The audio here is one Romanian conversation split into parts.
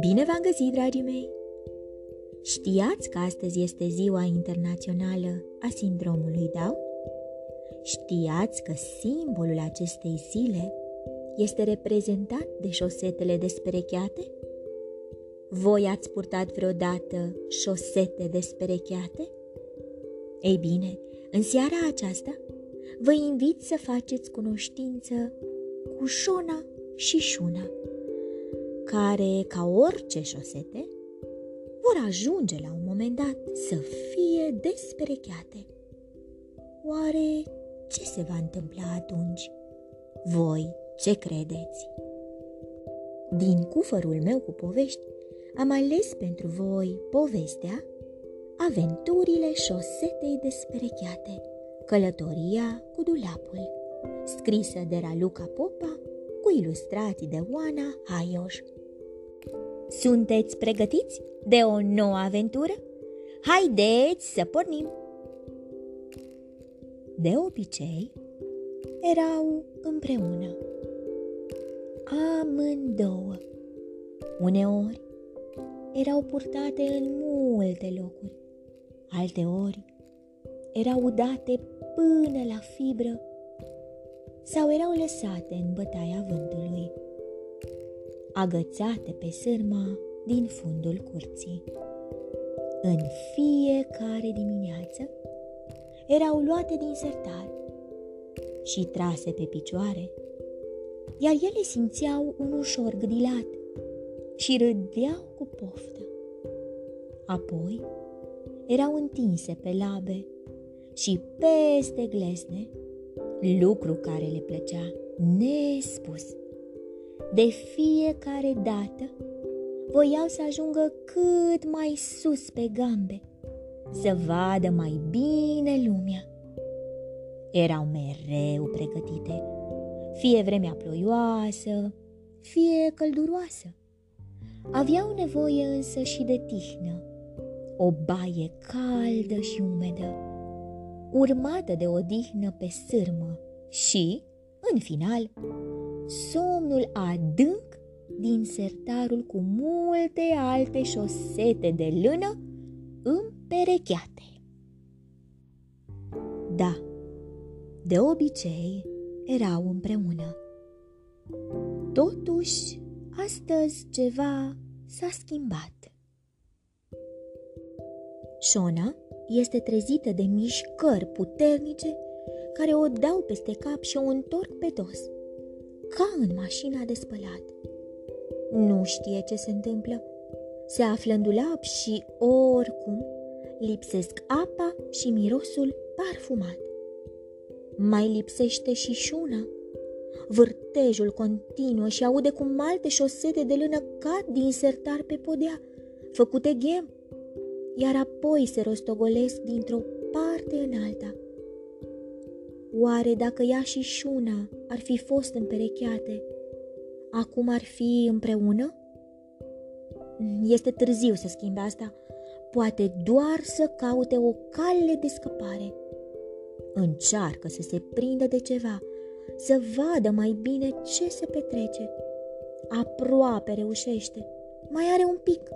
Bine v-am găsit, dragii mei! Știați că astăzi este ziua internațională a sindromului Down? Știați că simbolul acestei zile este reprezentat de șosetele desperecheate? Voi ați purtat vreodată șosete desperecheate? Ei bine, în seara aceasta vă invit să faceți cunoștință cu Șona și Șuna, care, ca orice șosete, vor ajunge la un moment dat să fie desperecheate. Oare ce se va întâmpla atunci? Voi ce credeți? Din cufărul meu cu povești am ales pentru voi povestea Aventurile șosetei desperecheate, călătoria cu dulapul, scrisă de Raluca Popa cu ilustrații de Oana Haioș. Sunteți pregătiți de o nouă aventură? Haideți să pornim! De obicei, erau împreună. Amândouă. Uneori erau purtate în multe locuri, alteori erau udate până la fibră sau erau lăsate în bătaia vântului, agățate pe sârma din fundul curții. În fiecare dimineață erau luate din sertar și trase pe picioare, iar ele simțeau un ușor gâdilat și râdeau cu poftă. Apoi erau întinse pe labe și peste glesne, lucru care le plăcea nespus. De fiecare dată voiau să ajungă cât mai sus pe gambe, să vadă mai bine lumea. Erau mereu pregătite, fie vremea ploioasă, fie călduroasă. Aveau nevoie însă și de tihnă, o baie caldă și umedă, urmată de o dihnă pe sârmă și, în final, somnul adânc din sertarul cu multe alte șosete de lână împerecheate. Da, de obicei erau împreună. Totuși, astăzi ceva s-a schimbat. Shona este trezită de mișcări puternice care o dau peste cap și o întorc pe dos, ca în mașina de spălat. Nu știe ce se întâmplă. Se află în dulap și, oricum, lipsesc apa și mirosul parfumat. Mai lipsește și șuna. Vârtejul continuă și aude cum alte șosete de lână cad din sertar pe podea, făcute ghem, iar apoi se rostogolesc dintr-o parte în alta. Oare dacă ea și șuna ar fi fost împerecheate, acum ar fi împreună? Este târziu să schimbe asta. Poate doar să caute o cale de scăpare. Încearcă să se prindă de ceva, să vadă mai bine ce se petrece. Aproape reușește. Mai are un pic.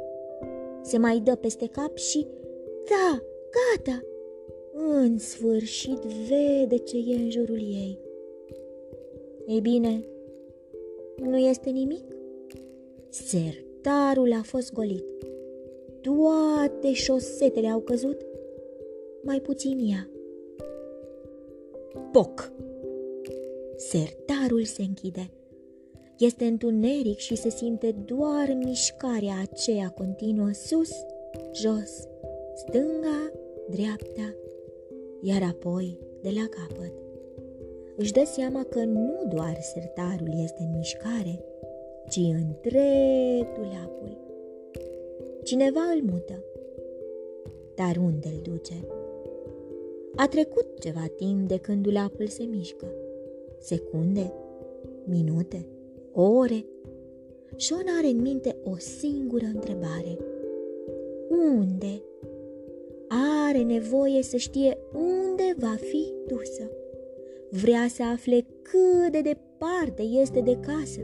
Se mai dă peste cap și... Da, gata! În sfârșit vede ce e în jurul ei. Ei bine, nu este nimic? Sertarul a fost golit. Toate șosetele au căzut, mai puțin ea. Poc! Sertarul se închide. Este întuneric și se simte doar mișcarea aceea continuă sus, jos, stânga, dreapta, iar apoi de la capăt își dă seama că nu doar sertarul este în mișcare, ci întreg dulapul. Cineva îl mută. Dar unde îl duce? A trecut ceva timp de când dulapul se mișcă. Secunde? Minute? Ore? Sean are în minte o singură întrebare. Unde? Are nevoie să știe unde va fi dusă vrea să afle cât de departe este de casă,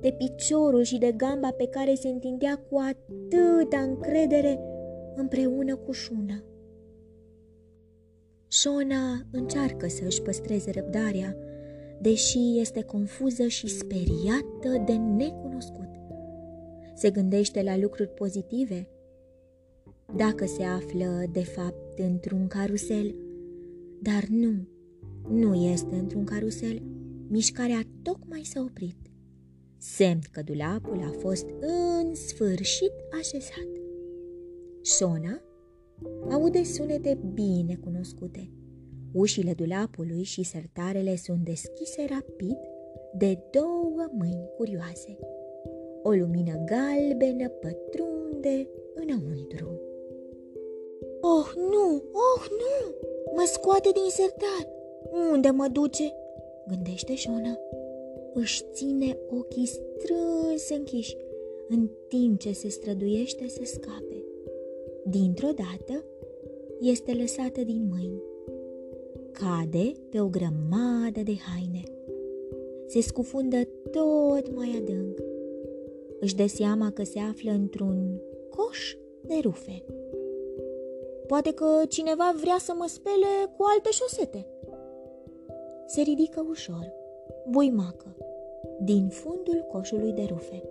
de piciorul și de gamba pe care se întindea cu atâta încredere împreună cu Șuna. Șona încearcă să își păstreze răbdarea, deși este confuză și speriată de necunoscut. Se gândește la lucruri pozitive, dacă se află, de fapt, într-un carusel, dar nu, nu este într-un carusel, mișcarea tocmai s-a oprit. Semn că dulapul a fost în sfârșit așezat. Șona aude sunete bine cunoscute. Ușile dulapului și sertarele sunt deschise rapid de două mâini curioase. O lumină galbenă pătrunde înăuntru. Oh, nu! Oh, nu! Mă scoate din sertar! Unde mă duce? Gândește Șona. Își ține ochii strâns închiși, în timp ce se străduiește să scape. Dintr-o dată, este lăsată din mâini. Cade pe o grămadă de haine. Se scufundă tot mai adânc. Își dă seama că se află într-un coș de rufe. Poate că cineva vrea să mă spele cu alte șosete. Se ridică ușor, buimacă, din fundul coșului de rufe.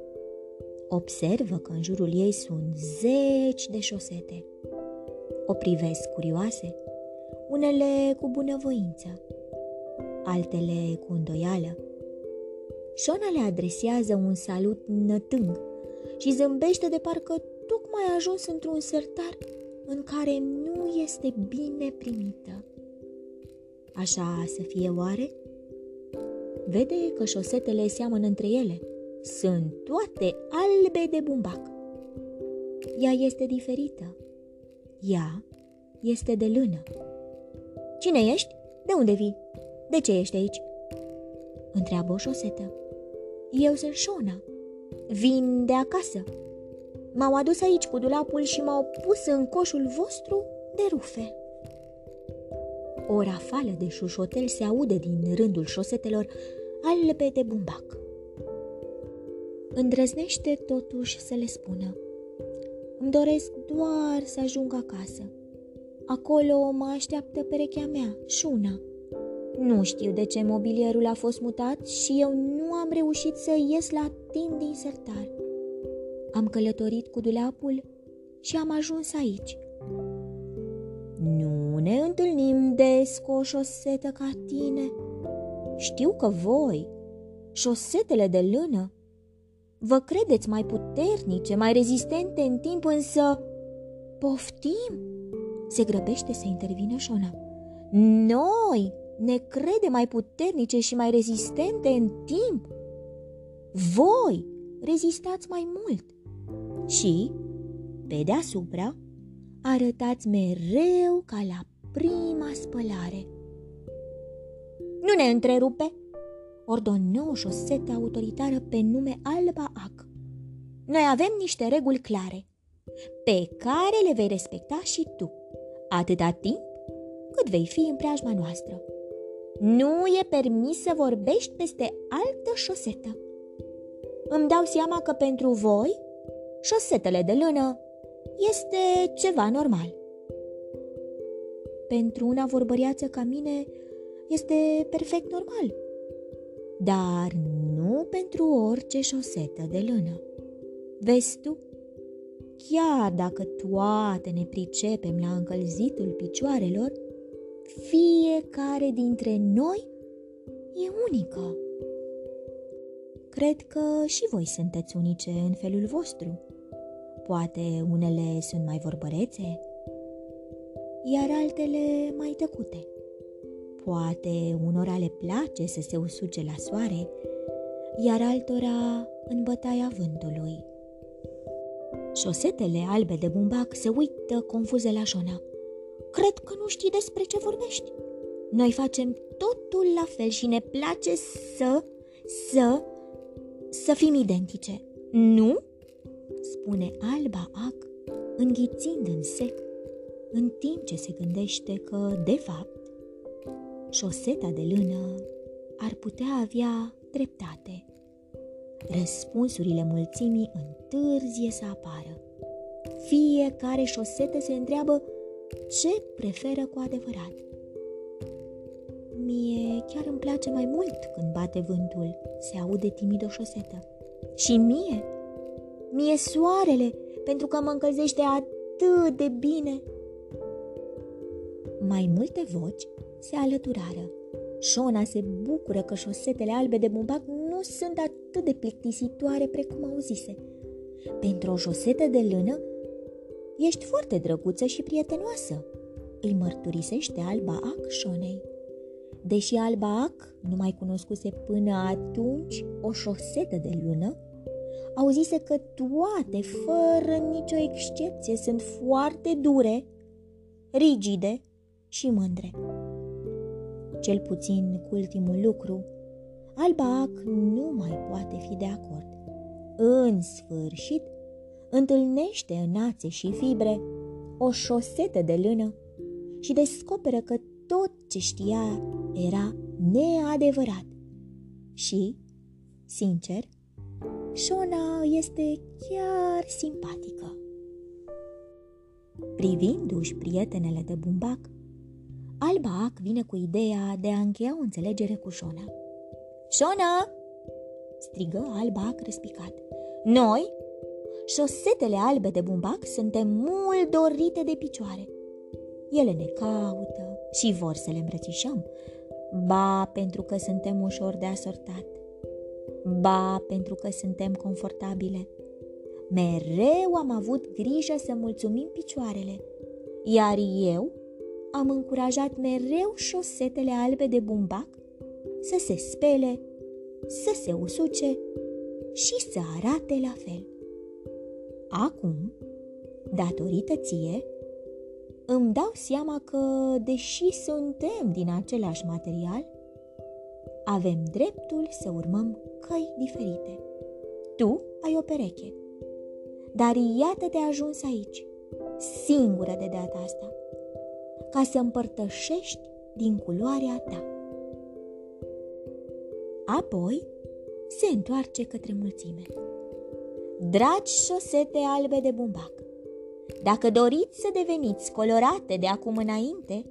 Observă că în jurul ei sunt zeci de șosete. O privesc curioase, unele cu bunăvoință, altele cu îndoială. Șona le adresează un salut nătâng și zâmbește de parcă tocmai a ajuns într-un sertar în care nu este bine primită. Așa să fie oare? Vede că șosetele seamănă între ele. Sunt toate albe de bumbac. Ea este diferită. Ea este de lână. Cine ești? De unde vii? De ce ești aici? Întreabă o șosetă. Eu sunt Șona. Vin de acasă. M-au adus aici cu dulapul și m-au pus în coșul vostru de rufe. O rafală de șușotel se aude din rândul șosetelor albe de bumbac. Îndrăznește totuși să le spună. Îmi doresc doar să ajung acasă. Acolo mă așteaptă perechea mea, Șuna. Nu știu de ce mobilierul a fost mutat și eu nu am reușit să ies la timp din sertar. Am călătorit cu dulapul și am ajuns aici. Nu ne întâlnim des cu o șosetă ca tine. Știu că voi, șosetele de lână, vă credeți mai puternice, mai rezistente în timp, însă... Poftim? Se grăbește să intervină Șona. Noi ne crede mai puternice și mai rezistente în timp. Voi rezistați mai mult și, pe deasupra, arătați mereu ca la prima spălare. Nu ne întrerupe, ordonă o șosetă autoritară pe nume Alba Ac. Noi avem niște reguli clare, pe care le vei respecta și tu, atâta timp cât vei fi în preajma noastră. Nu e permis să vorbești peste altă șosetă. Îmi dau seama că pentru voi șosetele de lână este ceva normal. Pentru una vorbăriață ca mine este perfect normal, dar nu pentru orice șosetă de lână. Vezi tu? Chiar dacă toate ne pricepem la încălzitul picioarelor, fiecare dintre noi e unică. Cred că și voi sunteți unice în felul vostru. Poate unele sunt mai vorbărețe, iar altele mai tăcute. Poate unora le place să se usuce la soare, iar altora în bătaia vântului. Șosetele albe de bumbac se uită confuze la Jona. Cred că nu știi despre ce vorbești. Noi facem totul la fel și ne place să, să, să fim identice. Nu? spune alba ac, înghițind în sec, în timp ce se gândește că, de fapt, șoseta de lână ar putea avea dreptate. Răspunsurile mulțimii întârzie să apară. Fiecare șosetă se întreabă ce preferă cu adevărat. Mie chiar îmi place mai mult când bate vântul, se aude timid o șosetă. Și mie? Mie soarele, pentru că mă încălzește atât de bine. Mai multe voci se alăturară. Șona se bucură că șosetele albe de bumbac nu sunt atât de plictisitoare precum auzise. Pentru o șosetă de lână, ești foarte drăguță și prietenoasă, îi mărturisește Alba Ac Șonei. Deși Alba Ac nu mai cunoscuse până atunci o șosetă de lână, auzise că toate, fără nicio excepție, sunt foarte dure, rigide și mândre. Cel puțin cu ultimul lucru, Alba Ac nu mai poate fi de acord. În sfârșit, întâlnește în ațe și fibre o șosetă de lână și descoperă că tot ce știa era neadevărat. Și, sincer, Shona este chiar simpatică. Privindu-și prietenele de bumbac, Alba vine cu ideea de a încheia o înțelegere cu Shona. Shona! strigă Alba răspicat. Noi, șosetele albe de bumbac, suntem mult dorite de picioare. Ele ne caută și vor să le îmbrățișăm, ba pentru că suntem ușor de asortat, ba pentru că suntem confortabile. Mereu am avut grijă să mulțumim picioarele, iar eu am încurajat mereu șosetele albe de bumbac să se spele, să se usuce și să arate la fel. Acum, datorită ție, îmi dau seama că, deși suntem din același material, avem dreptul să urmăm căi diferite. Tu ai o pereche, dar iată-te ajuns aici, singură de data asta, ca să împărtășești din culoarea ta. Apoi se întoarce către mulțime. Dragi șosete albe de bumbac, dacă doriți să deveniți colorate de acum înainte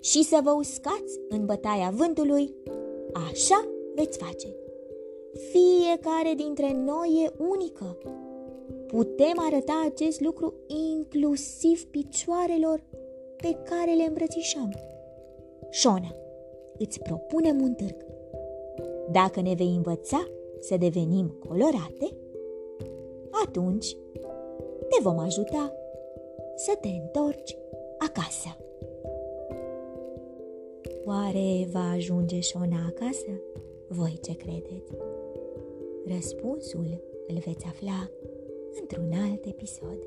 și să vă uscați în bătaia vântului, așa veți face. Fiecare dintre noi e unică. Putem arăta acest lucru inclusiv picioarelor pe care le îmbrățișăm. Șona, îți propunem un târg. Dacă ne vei învăța să devenim colorate, atunci te vom ajuta să te întorci acasă. Oare va ajunge Șona acasă? Voi ce credeți? Răspunsul îl veți afla într-un alt episod.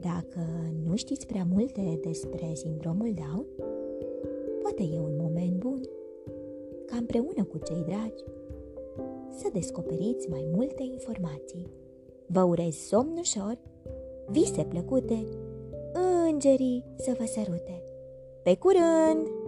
Dacă nu știți prea multe despre sindromul Down, poate e un moment bun ca împreună cu cei dragi să descoperiți mai multe informații. Vă urez somn ușor, vise plăcute, îngerii să vă sărute. Pe curând!